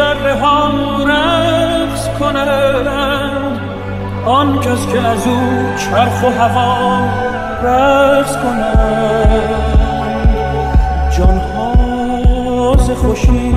ذره ها رقص کنند. آن کس که از او چرخ و هوا رقص کنند. جان ها ز خوشی